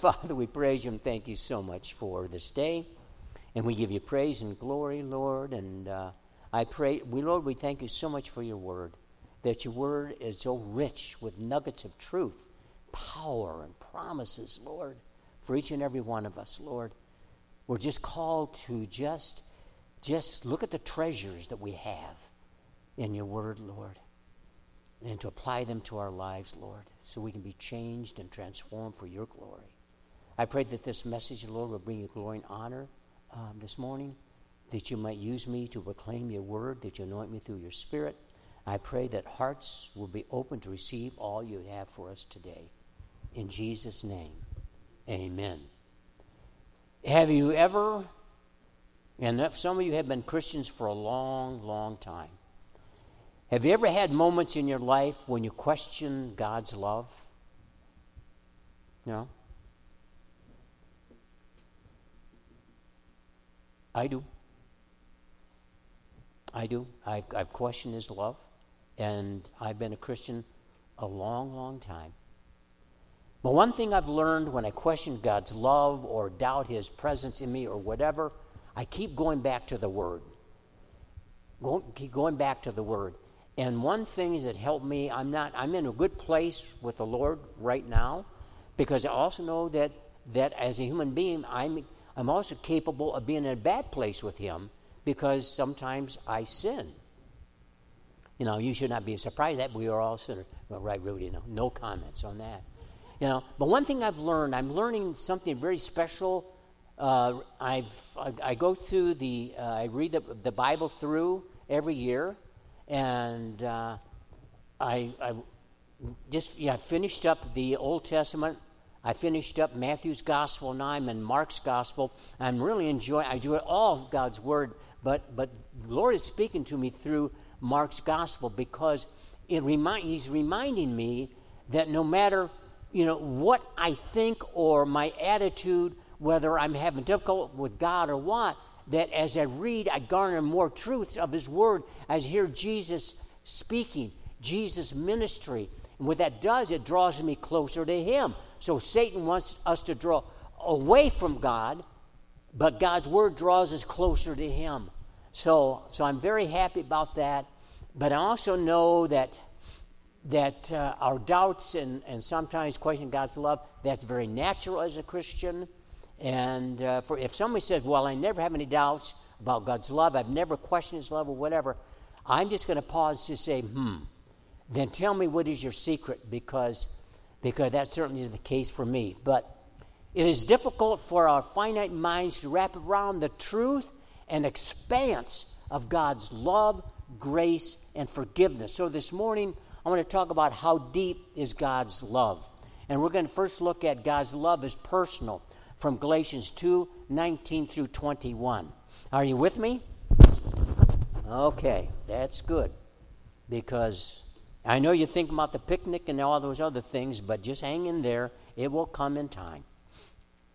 Father, we praise you and thank you so much for this day. And we give you praise and glory, Lord. And uh, I pray, we, Lord, we thank you so much for your word, that your word is so rich with nuggets of truth, power, and promises, Lord, for each and every one of us, Lord. We're just called to just, just look at the treasures that we have in your word, Lord, and to apply them to our lives, Lord, so we can be changed and transformed for your glory. I pray that this message, Lord, will bring you glory and honor um, this morning, that you might use me to proclaim your word, that you anoint me through your spirit. I pray that hearts will be open to receive all you have for us today. In Jesus' name, amen. Have you ever, and some of you have been Christians for a long, long time, have you ever had moments in your life when you question God's love? You I do. I do. I've, I've questioned his love, and I've been a Christian a long, long time. But one thing I've learned when I question God's love or doubt his presence in me or whatever, I keep going back to the Word. Go, keep going back to the Word. And one thing that helped me, I'm not, I'm in a good place with the Lord right now, because I also know that that as a human being, I'm I'm also capable of being in a bad place with Him because sometimes I sin. You know, you should not be surprised that we are all sinners. Well, right, Rudy, no, no comments on that. You know, but one thing I've learned, I'm learning something very special. Uh, I've, I, I, go through the, uh, I read the, the Bible through every year, and uh, I, I just yeah, finished up the Old Testament I finished up Matthew's Gospel and I'm in Mark's Gospel. I'm really enjoying I enjoy all of God's Word, but but the Lord is speaking to me through Mark's Gospel because it remind, He's reminding me that no matter you know what I think or my attitude, whether I'm having difficulty with God or what, that as I read, I garner more truths of His Word. As I hear Jesus speaking, Jesus' ministry. And what that does, it draws me closer to Him. So Satan wants us to draw away from God, but God's word draws us closer to Him. So, so I'm very happy about that. But I also know that that uh, our doubts and, and sometimes questioning God's love, that's very natural as a Christian. And uh, for, if somebody says, Well, I never have any doubts about God's love, I've never questioned His love or whatever, I'm just going to pause to say, Hmm, then tell me what is your secret because because that certainly is the case for me. But it is difficult for our finite minds to wrap around the truth and expanse of God's love, grace, and forgiveness. So this morning, I want to talk about how deep is God's love. And we're going to first look at God's love as personal from Galatians 2 19 through 21. Are you with me? Okay, that's good. Because I know you think about the picnic and all those other things, but just hang in there. It will come in time.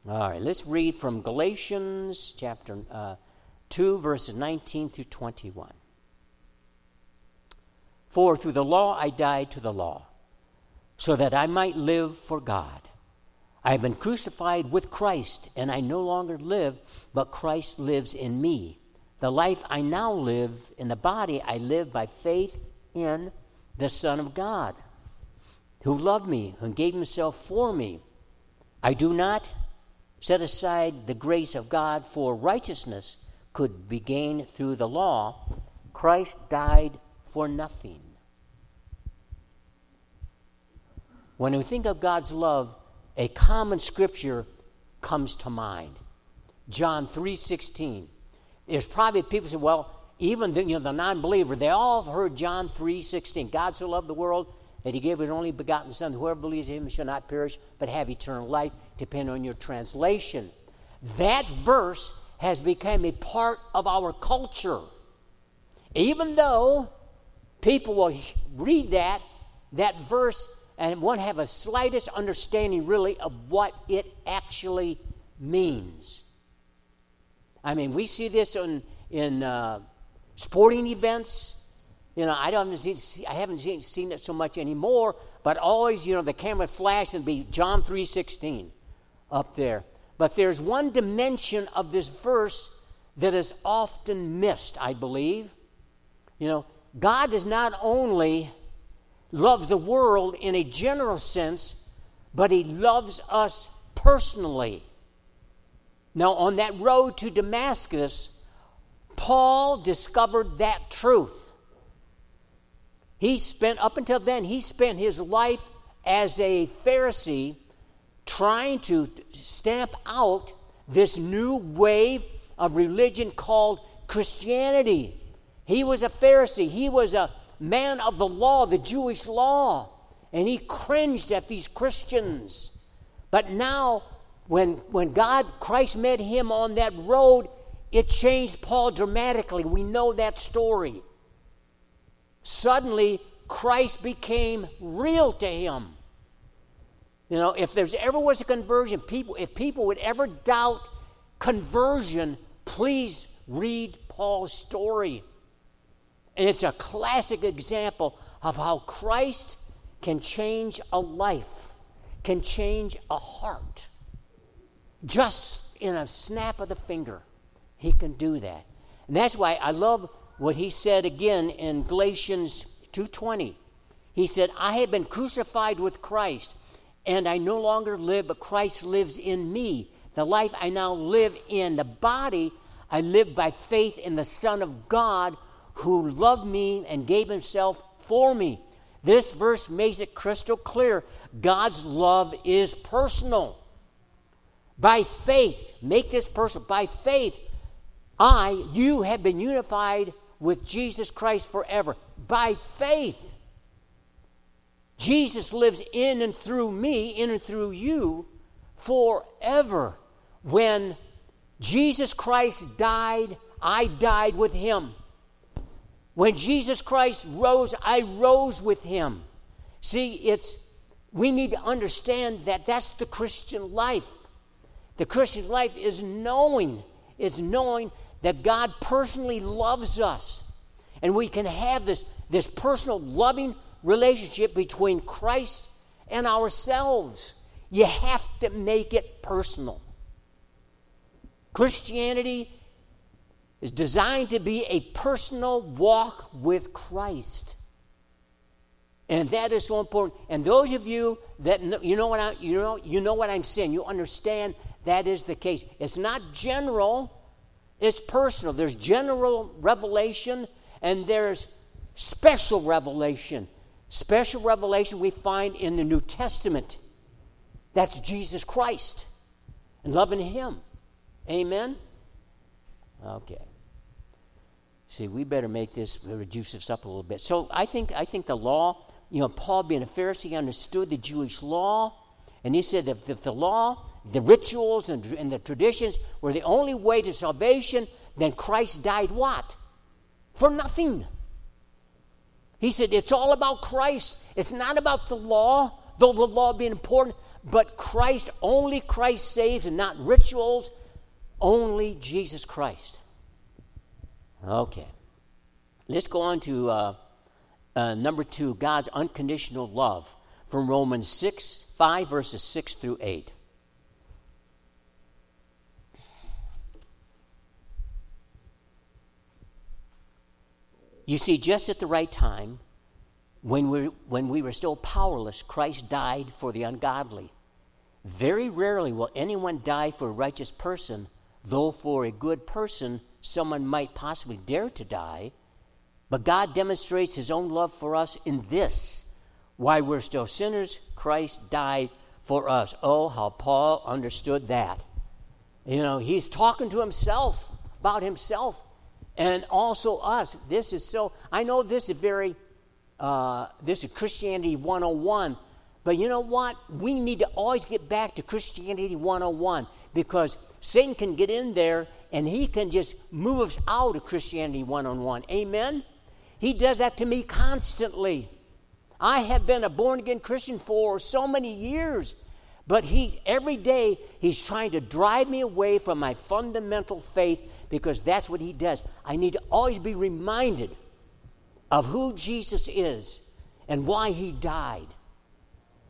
All right, let's read from Galatians chapter uh, 2, verses 19 through 21. For through the law I died to the law, so that I might live for God. I have been crucified with Christ, and I no longer live, but Christ lives in me. The life I now live in the body, I live by faith in the Son of God, who loved me and gave himself for me. I do not set aside the grace of God, for righteousness could be gained through the law. Christ died for nothing. When we think of God's love, a common scripture comes to mind. John 3:16. There's probably people say, well, even the, you know, the non-believer, they all heard John 3.16. God so loved the world that he gave his only begotten Son. Whoever believes in him shall not perish, but have eternal life, depending on your translation. That verse has become a part of our culture. Even though people will read that, that verse, and won't have a slightest understanding really of what it actually means. I mean, we see this in, in uh, sporting events. You know, I don't see, I haven't seen, seen it so much anymore, but always, you know, the camera flash and be John three sixteen. up there. But there's one dimension of this verse that is often missed, I believe. You know, God does not only love the world in a general sense, but He loves us personally. Now, on that road to Damascus, Paul discovered that truth. He spent, up until then, he spent his life as a Pharisee trying to stamp out this new wave of religion called Christianity. He was a Pharisee, he was a man of the law, the Jewish law, and he cringed at these Christians. But now, when, when God, Christ met him on that road, it changed Paul dramatically. We know that story. Suddenly, Christ became real to him. You know, if there's ever was a conversion, people, if people would ever doubt conversion, please read Paul's story. And it's a classic example of how Christ can change a life, can change a heart. Just in a snap of the finger, he can do that. And that's why I love what he said again in Galatians 2:20. He said, "I have been crucified with Christ, and I no longer live, but Christ lives in me. The life I now live in the body, I live by faith in the Son of God who loved me and gave himself for me. This verse makes it crystal clear God's love is personal. By faith, make this personal. By faith, I, you have been unified with Jesus Christ forever. By faith. Jesus lives in and through me, in and through you forever. When Jesus Christ died, I died with him. When Jesus Christ rose, I rose with him. See, it's we need to understand that that's the Christian life. The Christian life is knowing, is knowing that God personally loves us. And we can have this, this personal loving relationship between Christ and ourselves. You have to make it personal. Christianity is designed to be a personal walk with Christ. And that is so important. And those of you that know, you know what I you know you know what I'm saying, you understand that is the case. It's not general, it's personal. There's general revelation and there's special revelation. Special revelation we find in the New Testament. That's Jesus Christ and loving Him. Amen? Okay. See, we better make this, reduce this up a little bit. So I think, I think the law, you know, Paul being a Pharisee understood the Jewish law, and he said that if the law, the rituals, and, and the traditions were the only way to salvation, then Christ died what? For nothing. He said it's all about Christ. It's not about the law, though the law being important, but Christ, only Christ saves and not rituals, only Jesus Christ. Okay. Let's go on to uh, uh, number two God's unconditional love from Romans 6, 5, verses 6 through 8. You see, just at the right time, when we, when we were still powerless, Christ died for the ungodly. Very rarely will anyone die for a righteous person, though for a good person, someone might possibly dare to die. But God demonstrates his own love for us in this why we're still sinners, Christ died for us. Oh, how Paul understood that. You know, he's talking to himself about himself and also us. This is so, I know this is very, uh, this is Christianity 101, but you know what? We need to always get back to Christianity 101 because Satan can get in there and he can just move us out of Christianity 101. Amen? He does that to me constantly. I have been a born again Christian for so many years, but he's every day he's trying to drive me away from my fundamental faith because that's what he does. I need to always be reminded of who Jesus is and why he died.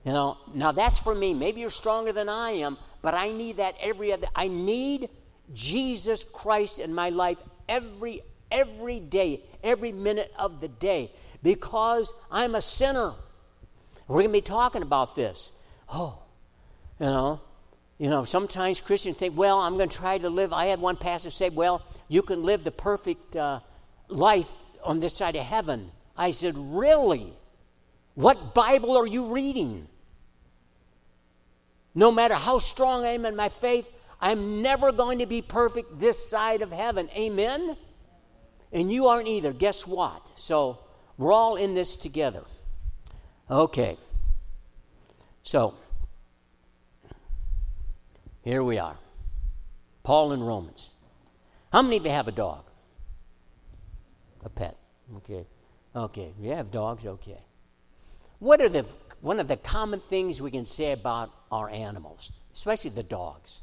You know, now that's for me. Maybe you're stronger than I am, but I need that every other. I need Jesus Christ in my life every every day, every minute of the day, because I'm a sinner. We're going to be talking about this. Oh, you know, you know, sometimes Christians think, well, I'm going to try to live. I had one pastor say, well, you can live the perfect uh, life on this side of heaven. I said, really? What Bible are you reading? No matter how strong I am in my faith, I'm never going to be perfect this side of heaven. Amen? And you aren't either. Guess what? So we're all in this together. Okay. So, here we are. Paul in Romans. How many of you have a dog? A pet. Okay. Okay. You have dogs? Okay. What are the one of the common things we can say about our animals, especially the dogs?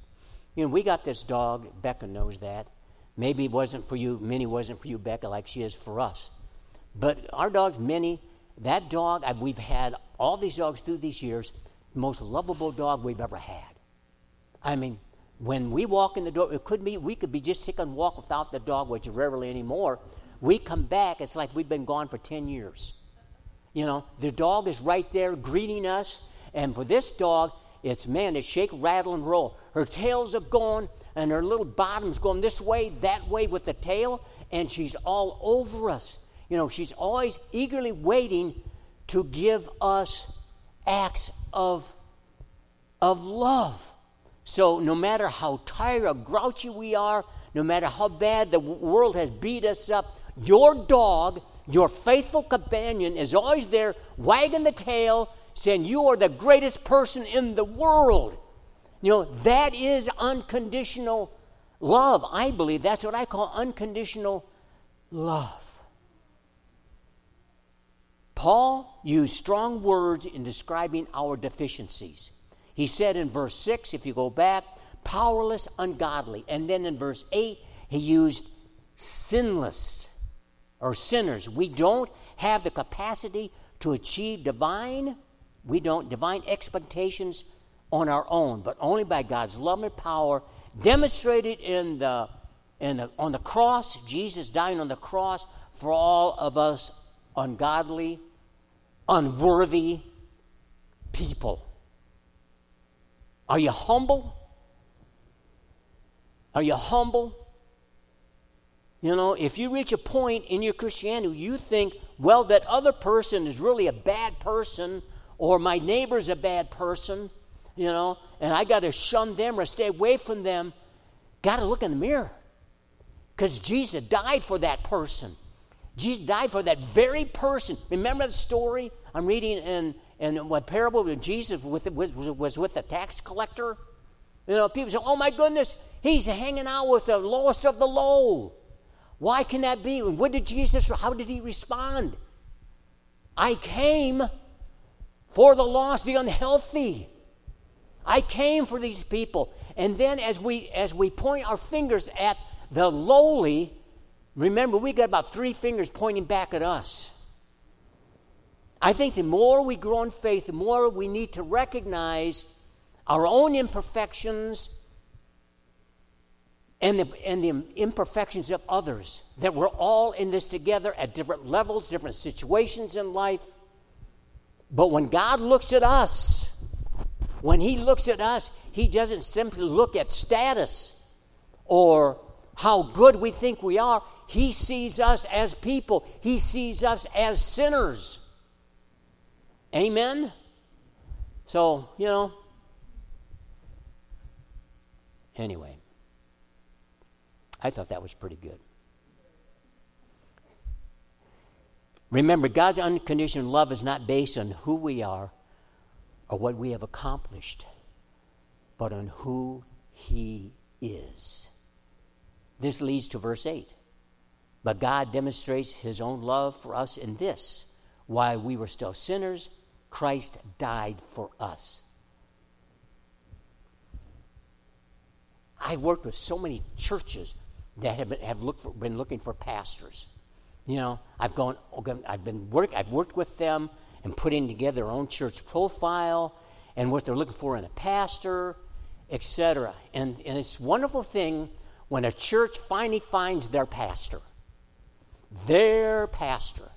You know, we got this dog, Becca knows that. Maybe it wasn't for you, Minnie wasn't for you, Becca, like she is for us. But our dog's Minnie, that dog, uh, we've had all these dogs through these years, most lovable dog we've ever had. I mean, when we walk in the door, it could be we could be just taking a walk without the dog, which rarely anymore. We come back, it's like we've been gone for 10 years. You know, the dog is right there greeting us. And for this dog, it's man, it's shake, rattle, and roll. Her tails are going, and her little bottom's going this way, that way with the tail, and she's all over us. You know, she's always eagerly waiting to give us acts of, of love. So, no matter how tired or grouchy we are, no matter how bad the world has beat us up, your dog, your faithful companion, is always there wagging the tail, saying, You are the greatest person in the world. You know, that is unconditional love. I believe that's what I call unconditional love. Paul used strong words in describing our deficiencies. He said in verse 6, if you go back, powerless, ungodly. And then in verse 8, he used sinless or sinners. We don't have the capacity to achieve divine, we don't, divine expectations on our own, but only by God's love and power demonstrated in the, in the, on the cross, Jesus dying on the cross for all of us ungodly, unworthy people. Are you humble? Are you humble? You know, if you reach a point in your Christianity you think, well, that other person is really a bad person, or my neighbor's a bad person, you know, and I got to shun them or stay away from them, got to look in the mirror. Because Jesus died for that person. Jesus died for that very person. Remember the story I'm reading in, in what parable of Jesus with, was with the tax collector? You know, people say, oh my goodness, he's hanging out with the lowest of the low. Why can that be? And what did Jesus, how did he respond? I came for the lost, the unhealthy. I came for these people. And then as we as we point our fingers at the lowly, remember we got about three fingers pointing back at us. I think the more we grow in faith, the more we need to recognize our own imperfections and the, and the imperfections of others. That we're all in this together at different levels, different situations in life. But when God looks at us, when He looks at us, He doesn't simply look at status or how good we think we are. He sees us as people, He sees us as sinners. Amen? So, you know, anyway, I thought that was pretty good. Remember, God's unconditional love is not based on who we are or what we have accomplished, but on who He is. This leads to verse 8. But God demonstrates His own love for us in this while we were still sinners, Christ died for us. I've worked with so many churches that have been, have for, been looking for pastors. You know, I've gone, I've been work, I've worked with them and putting together their own church profile and what they're looking for in a pastor. etc. And, and it's a wonderful thing when a church finally finds their pastor. Their pastor.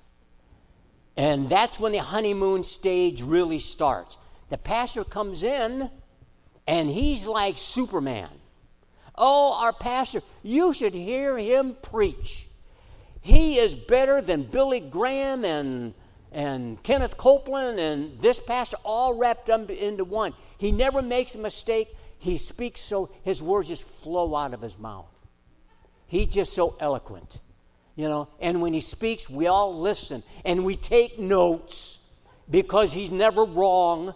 And that's when the honeymoon stage really starts. The pastor comes in and he's like Superman. Oh, our pastor, you should hear him preach. He is better than Billy Graham and, and Kenneth Copeland and this pastor, all wrapped up into one. He never makes a mistake. He speaks so his words just flow out of his mouth. He's just so eloquent, you know. And when he speaks, we all listen and we take notes because he's never wrong.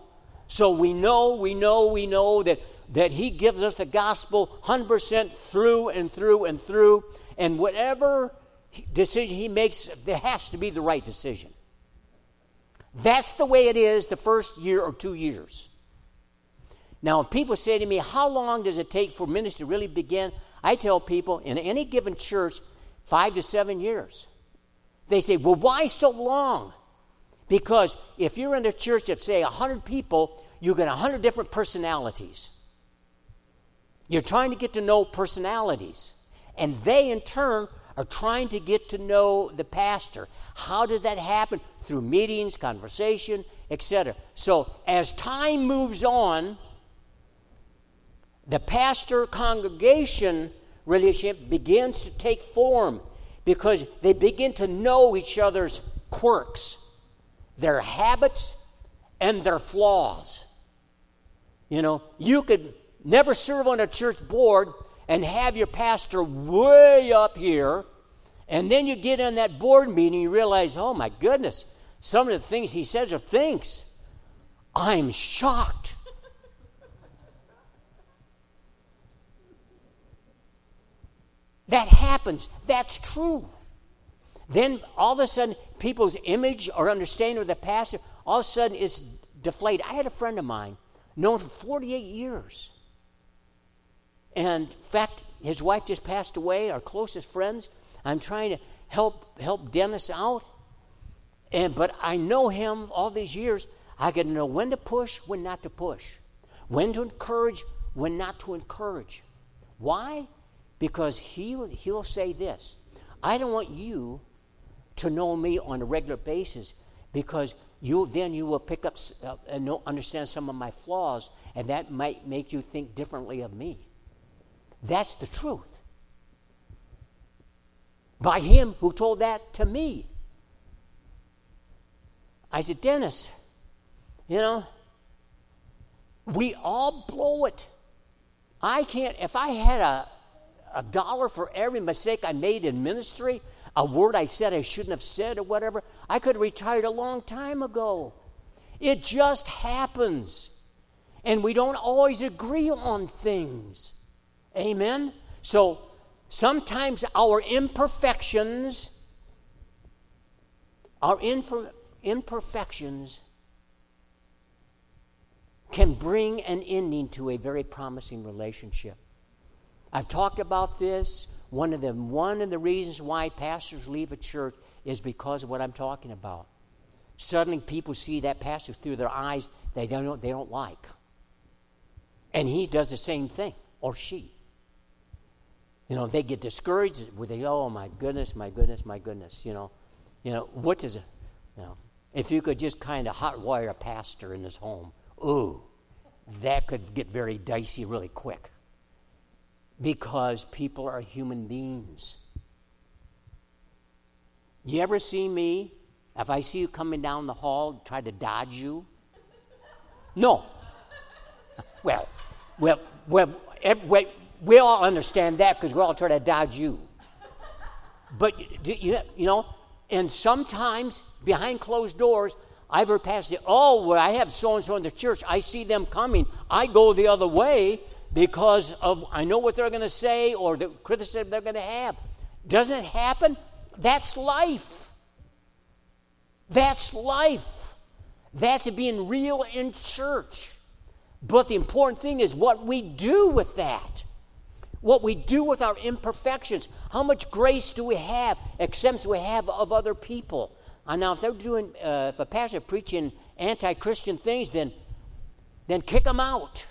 So we know, we know, we know that, that he gives us the gospel 100% through and through and through. And whatever decision he makes, there has to be the right decision. That's the way it is the first year or two years. Now, people say to me, How long does it take for ministry to really begin? I tell people in any given church, five to seven years. They say, Well, why so long? Because if you're in a church of, say, 100 people, you get 100 different personalities. You're trying to get to know personalities. And they, in turn, are trying to get to know the pastor. How does that happen? Through meetings, conversation, etc. So, as time moves on, the pastor congregation relationship begins to take form because they begin to know each other's quirks, their habits, and their flaws. You know, you could never serve on a church board and have your pastor way up here, and then you get in that board meeting, you realize, oh my goodness, some of the things he says or thinks, I'm shocked. That happens. That's true. Then all of a sudden, people's image or understanding of the pastor all of a sudden is deflated. I had a friend of mine, known for 48 years. And in fact, his wife just passed away, our closest friends. I'm trying to help help Dennis out. And but I know him all these years. I to know when to push, when not to push. When to encourage, when not to encourage. Why? Because he, he'll say this I don't want you to know me on a regular basis because you then you will pick up uh, and understand some of my flaws and that might make you think differently of me. That's the truth. By him who told that to me. I said Dennis you know we all blow it. I can't if i had a a dollar for every mistake I made in ministry, a word I said I shouldn't have said, or whatever. I could have retired a long time ago. It just happens. And we don't always agree on things. Amen? So sometimes our imperfections, our imper- imperfections, can bring an ending to a very promising relationship. I've talked about this. One of the one of the reasons why pastors leave a church is because of what I'm talking about. Suddenly people see that pastor through their eyes they don't they don't like. And he does the same thing, or she. You know, they get discouraged with they, oh my goodness, my goodness, my goodness, you know. You know, what does it you know, if you could just kind of hotwire a pastor in his home, ooh, that could get very dicey really quick because people are human beings. You ever see me? If I see you coming down the hall, try to dodge you? No. Well, well, well, we, all understand that because we all try to dodge you. But you, know, and sometimes behind closed doors, I've heard pastors say, "Oh, well, I have so and so in the church. I see them coming. I go the other way because of I know what they're going to say or the criticism they're going to have. Doesn't it happen? That's life. That's life. That's being real in church. But the important thing is what we do with that. What we do with our imperfections. How much grace do we have, acceptance we have of other people? And now, if they're doing, uh, if a pastor preaching anti-Christian things, then, then kick them out.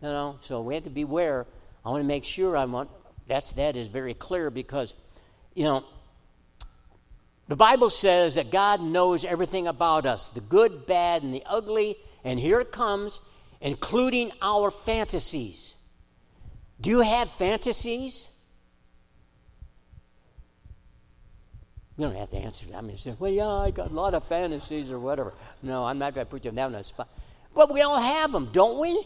You know, so we have to beware. I want to make sure I want that's that is very clear because, you know, the Bible says that God knows everything about us, the good, bad, and the ugly, and here it comes, including our fantasies. Do you have fantasies? You don't have to answer that. I mean, say, well, yeah, I got a lot of fantasies or whatever. No, I'm not going to put you down on the spot. But we all have them, don't we?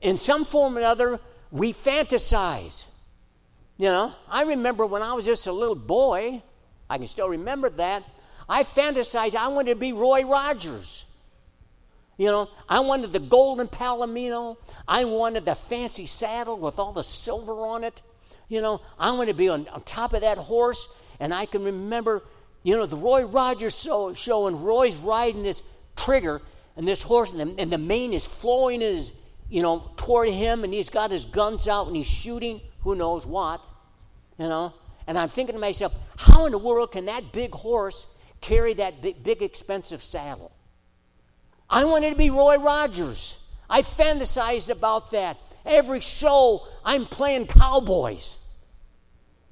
In some form or other, we fantasize. You know, I remember when I was just a little boy, I can still remember that. I fantasized I wanted to be Roy Rogers. You know, I wanted the golden palomino. I wanted the fancy saddle with all the silver on it. You know, I wanted to be on, on top of that horse. And I can remember, you know, the Roy Rogers show, show and Roy's riding this Trigger and this horse, and the, and the mane is flowing his, you know, toward him, and he's got his guns out and he's shooting who knows what, you know. And I'm thinking to myself, how in the world can that big horse carry that big, big expensive saddle? I wanted to be Roy Rogers. I fantasized about that. Every show, I'm playing cowboys.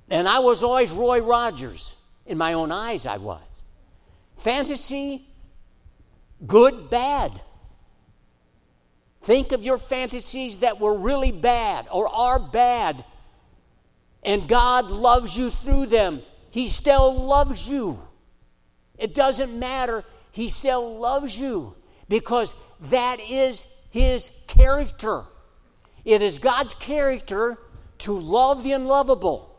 And I was always Roy Rogers. In my own eyes, I was. Fantasy, good, bad. Think of your fantasies that were really bad or are bad, and God loves you through them. He still loves you. It doesn't matter. He still loves you because that is His character. It is God's character to love the unlovable.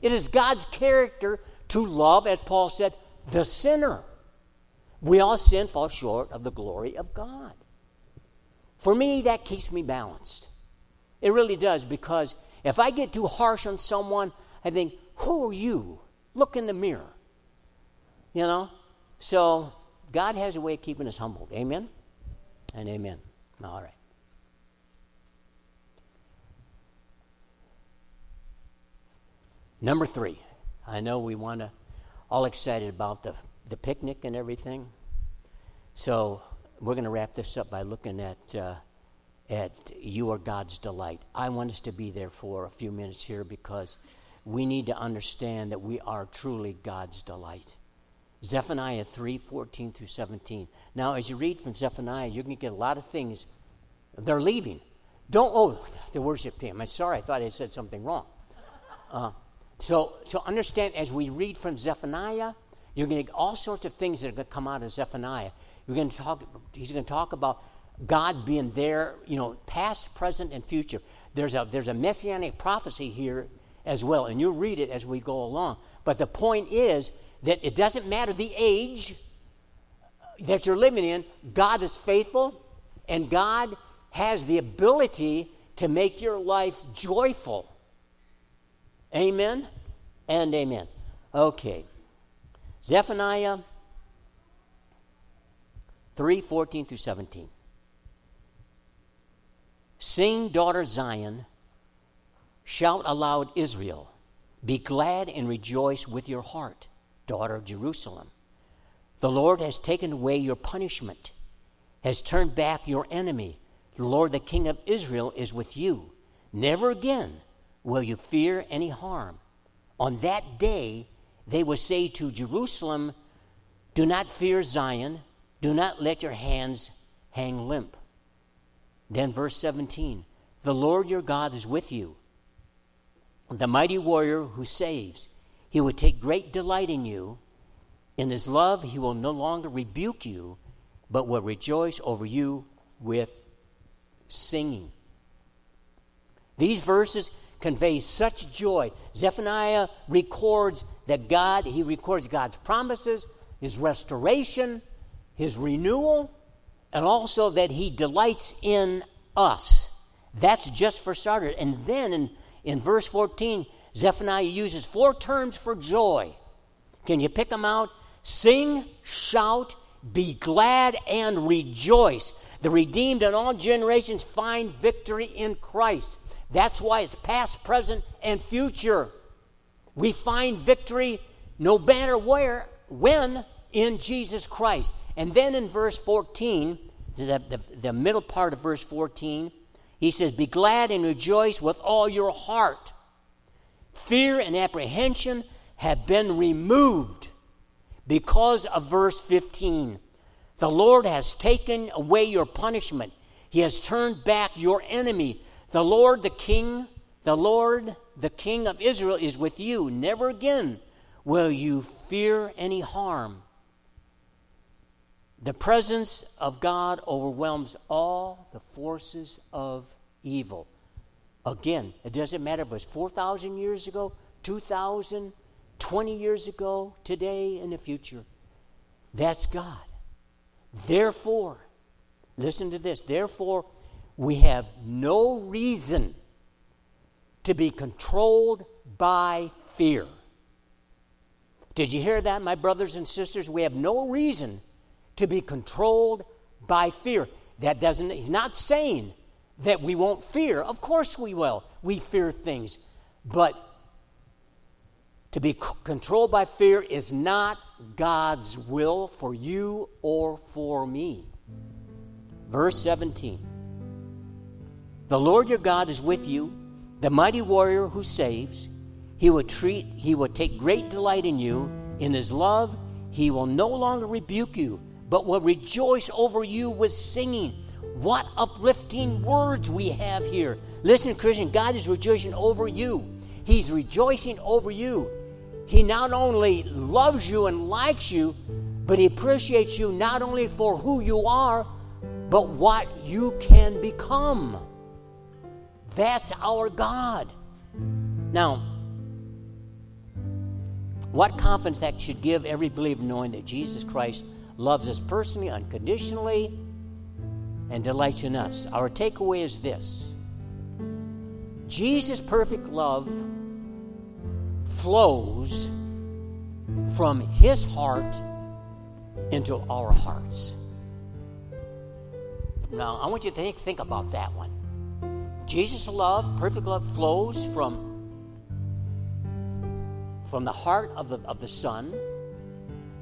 It is God's character to love, as Paul said, the sinner. We all sin, fall short of the glory of God. For me, that keeps me balanced. It really does, because if I get too harsh on someone, I think, who are you? Look in the mirror. You know? So, God has a way of keeping us humbled. Amen? And amen. All right. Number three, I know we want to all excited about the, the picnic and everything. So we're going to wrap this up by looking at uh, at you are God's delight. I want us to be there for a few minutes here because we need to understand that we are truly God's delight. Zephaniah 3 14 through 17. Now, as you read from Zephaniah, you're going to get a lot of things. They're leaving. Don't, oh, the worship team. I'm sorry, I thought I said something wrong. Uh, so, so understand as we read from Zephaniah, you're going to get all sorts of things that are going to come out of Zephaniah. You're going to talk, he's going to talk about God being there, you know, past, present, and future. There's a, there's a messianic prophecy here as well, and you'll read it as we go along. But the point is that it doesn't matter the age that you're living in, God is faithful, and God has the ability to make your life joyful. Amen and amen. Okay. Zephaniah 3 14 through 17. Sing, daughter Zion, shout aloud, Israel. Be glad and rejoice with your heart, daughter of Jerusalem. The Lord has taken away your punishment, has turned back your enemy. The Lord, the King of Israel, is with you. Never again will you fear any harm. On that day, they will say to Jerusalem, Do not fear Zion, do not let your hands hang limp. Then, verse 17 The Lord your God is with you, the mighty warrior who saves. He will take great delight in you. In his love, he will no longer rebuke you, but will rejoice over you with singing. These verses convey such joy. Zephaniah records that God, he records God's promises, his restoration, his renewal, and also that he delights in us. That's just for starters. And then in, in verse 14, Zephaniah uses four terms for joy. Can you pick them out? Sing, shout, be glad, and rejoice. The redeemed in all generations find victory in Christ. That's why it's past, present, and future. We find victory no matter where, when, in Jesus Christ. And then in verse 14, the, the, the middle part of verse 14, He says, Be glad and rejoice with all your heart. Fear and apprehension have been removed because of verse 15. The Lord has taken away your punishment. He has turned back your enemy. The Lord, the King, the Lord, the King of Israel is with you. Never again will you fear any harm. The presence of God overwhelms all the forces of evil. Again, it doesn't matter if it was 4,000 years ago, 2,000, 20 years ago, today, in the future. That's God. Therefore, listen to this. Therefore, we have no reason to be controlled by fear. Did you hear that, my brothers and sisters? We have no reason to be controlled by fear. That doesn't, he's not saying that we won't fear. Of course we will. We fear things. But to be c- controlled by fear is not God's will for you or for me. Verse 17 The Lord your God is with you, the mighty warrior who saves. He will treat, he will take great delight in you. In his love, he will no longer rebuke you, but will rejoice over you with singing. What uplifting words we have here. Listen, Christian, God is rejoicing over you. He's rejoicing over you. He not only loves you and likes you, but He appreciates you not only for who you are, but what you can become. That's our God. Now, what confidence that should give every believer knowing that Jesus Christ loves us personally, unconditionally, and delights in us. Our takeaway is this Jesus' perfect love flows from his heart into our hearts. Now, I want you to think, think about that one. Jesus' love, perfect love, flows from, from the heart of the, of the Son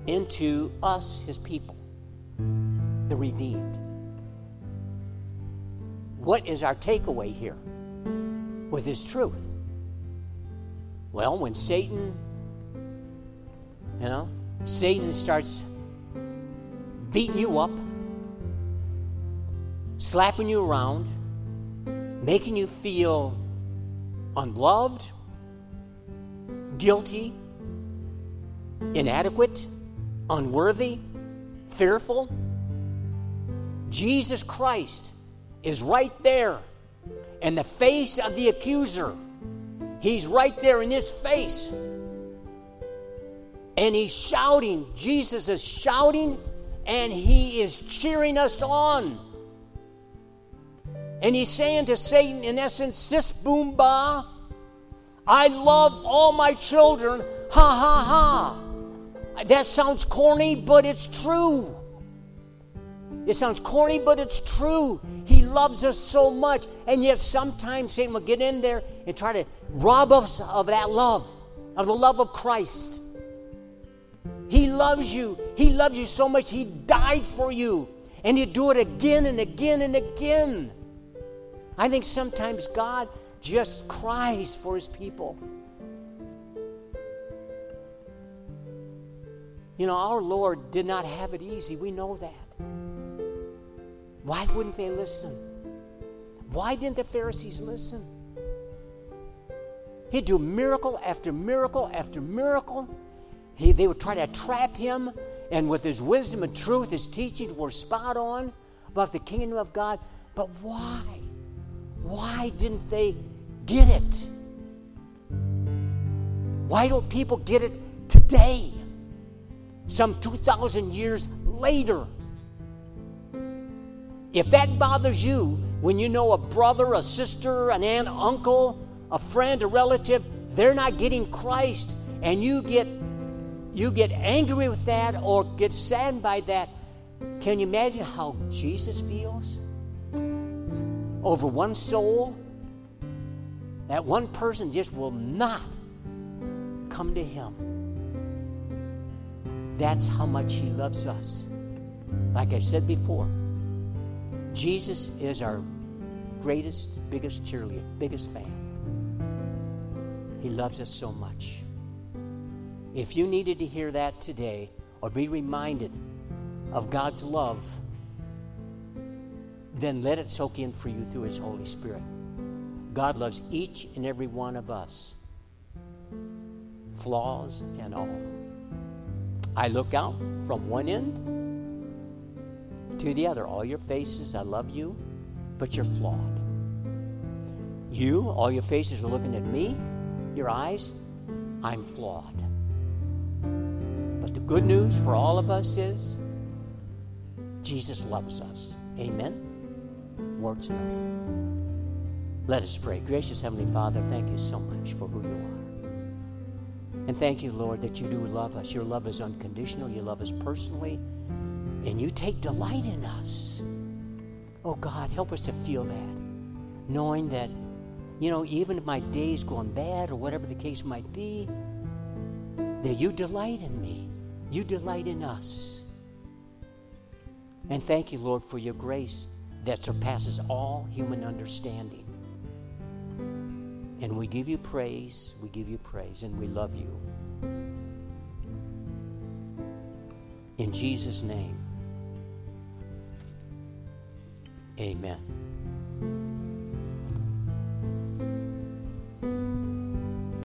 into us, his people, the redeemed. What is our takeaway here with this truth? Well, when Satan, you know, Satan starts beating you up, slapping you around, making you feel unloved, guilty, inadequate, unworthy, fearful, Jesus Christ is right there in the face of the accuser. He's right there in his face. And he's shouting. Jesus is shouting and he is cheering us on. And he's saying to Satan, in essence, Sis boom ba, I love all my children. Ha ha ha. That sounds corny, but it's true. It sounds corny, but it's true. He loves us so much. And yet, sometimes Satan will get in there and try to rob us of that love, of the love of Christ. He loves you. He loves you so much, He died for you. And He'd do it again and again and again. I think sometimes God just cries for His people. You know, our Lord did not have it easy. We know that. Why wouldn't they listen? Why didn't the Pharisees listen? He'd do miracle after miracle after miracle. He, they would try to trap him, and with his wisdom and truth, his teachings were spot on about the kingdom of God. But why? Why didn't they get it? Why don't people get it today? Some 2,000 years later. If that bothers you, when you know a brother, a sister, an aunt, uncle, a friend, a relative, they're not getting Christ, and you get you get angry with that or get saddened by that, can you imagine how Jesus feels over one soul? That one person just will not come to Him. That's how much He loves us. Like I said before, Jesus is our greatest, biggest cheerleader, biggest fan. He loves us so much. If you needed to hear that today or be reminded of God's love, then let it soak in for you through His Holy Spirit. God loves each and every one of us, flaws and all. I look out from one end to the other. All your faces, I love you, but you're flawed. You, all your faces are looking at me, your eyes, I'm flawed. But the good news for all of us is Jesus loves us. Amen. Words. Let us pray. Gracious Heavenly Father, thank you so much for who you are. And thank you, Lord, that you do love us. Your love is unconditional. You love us personally. And you take delight in us. Oh, God, help us to feel that. Knowing that, you know, even if my day's going bad or whatever the case might be, that you delight in me. You delight in us. And thank you, Lord, for your grace that surpasses all human understanding. And we give you praise, we give you praise, and we love you. In Jesus' name, amen.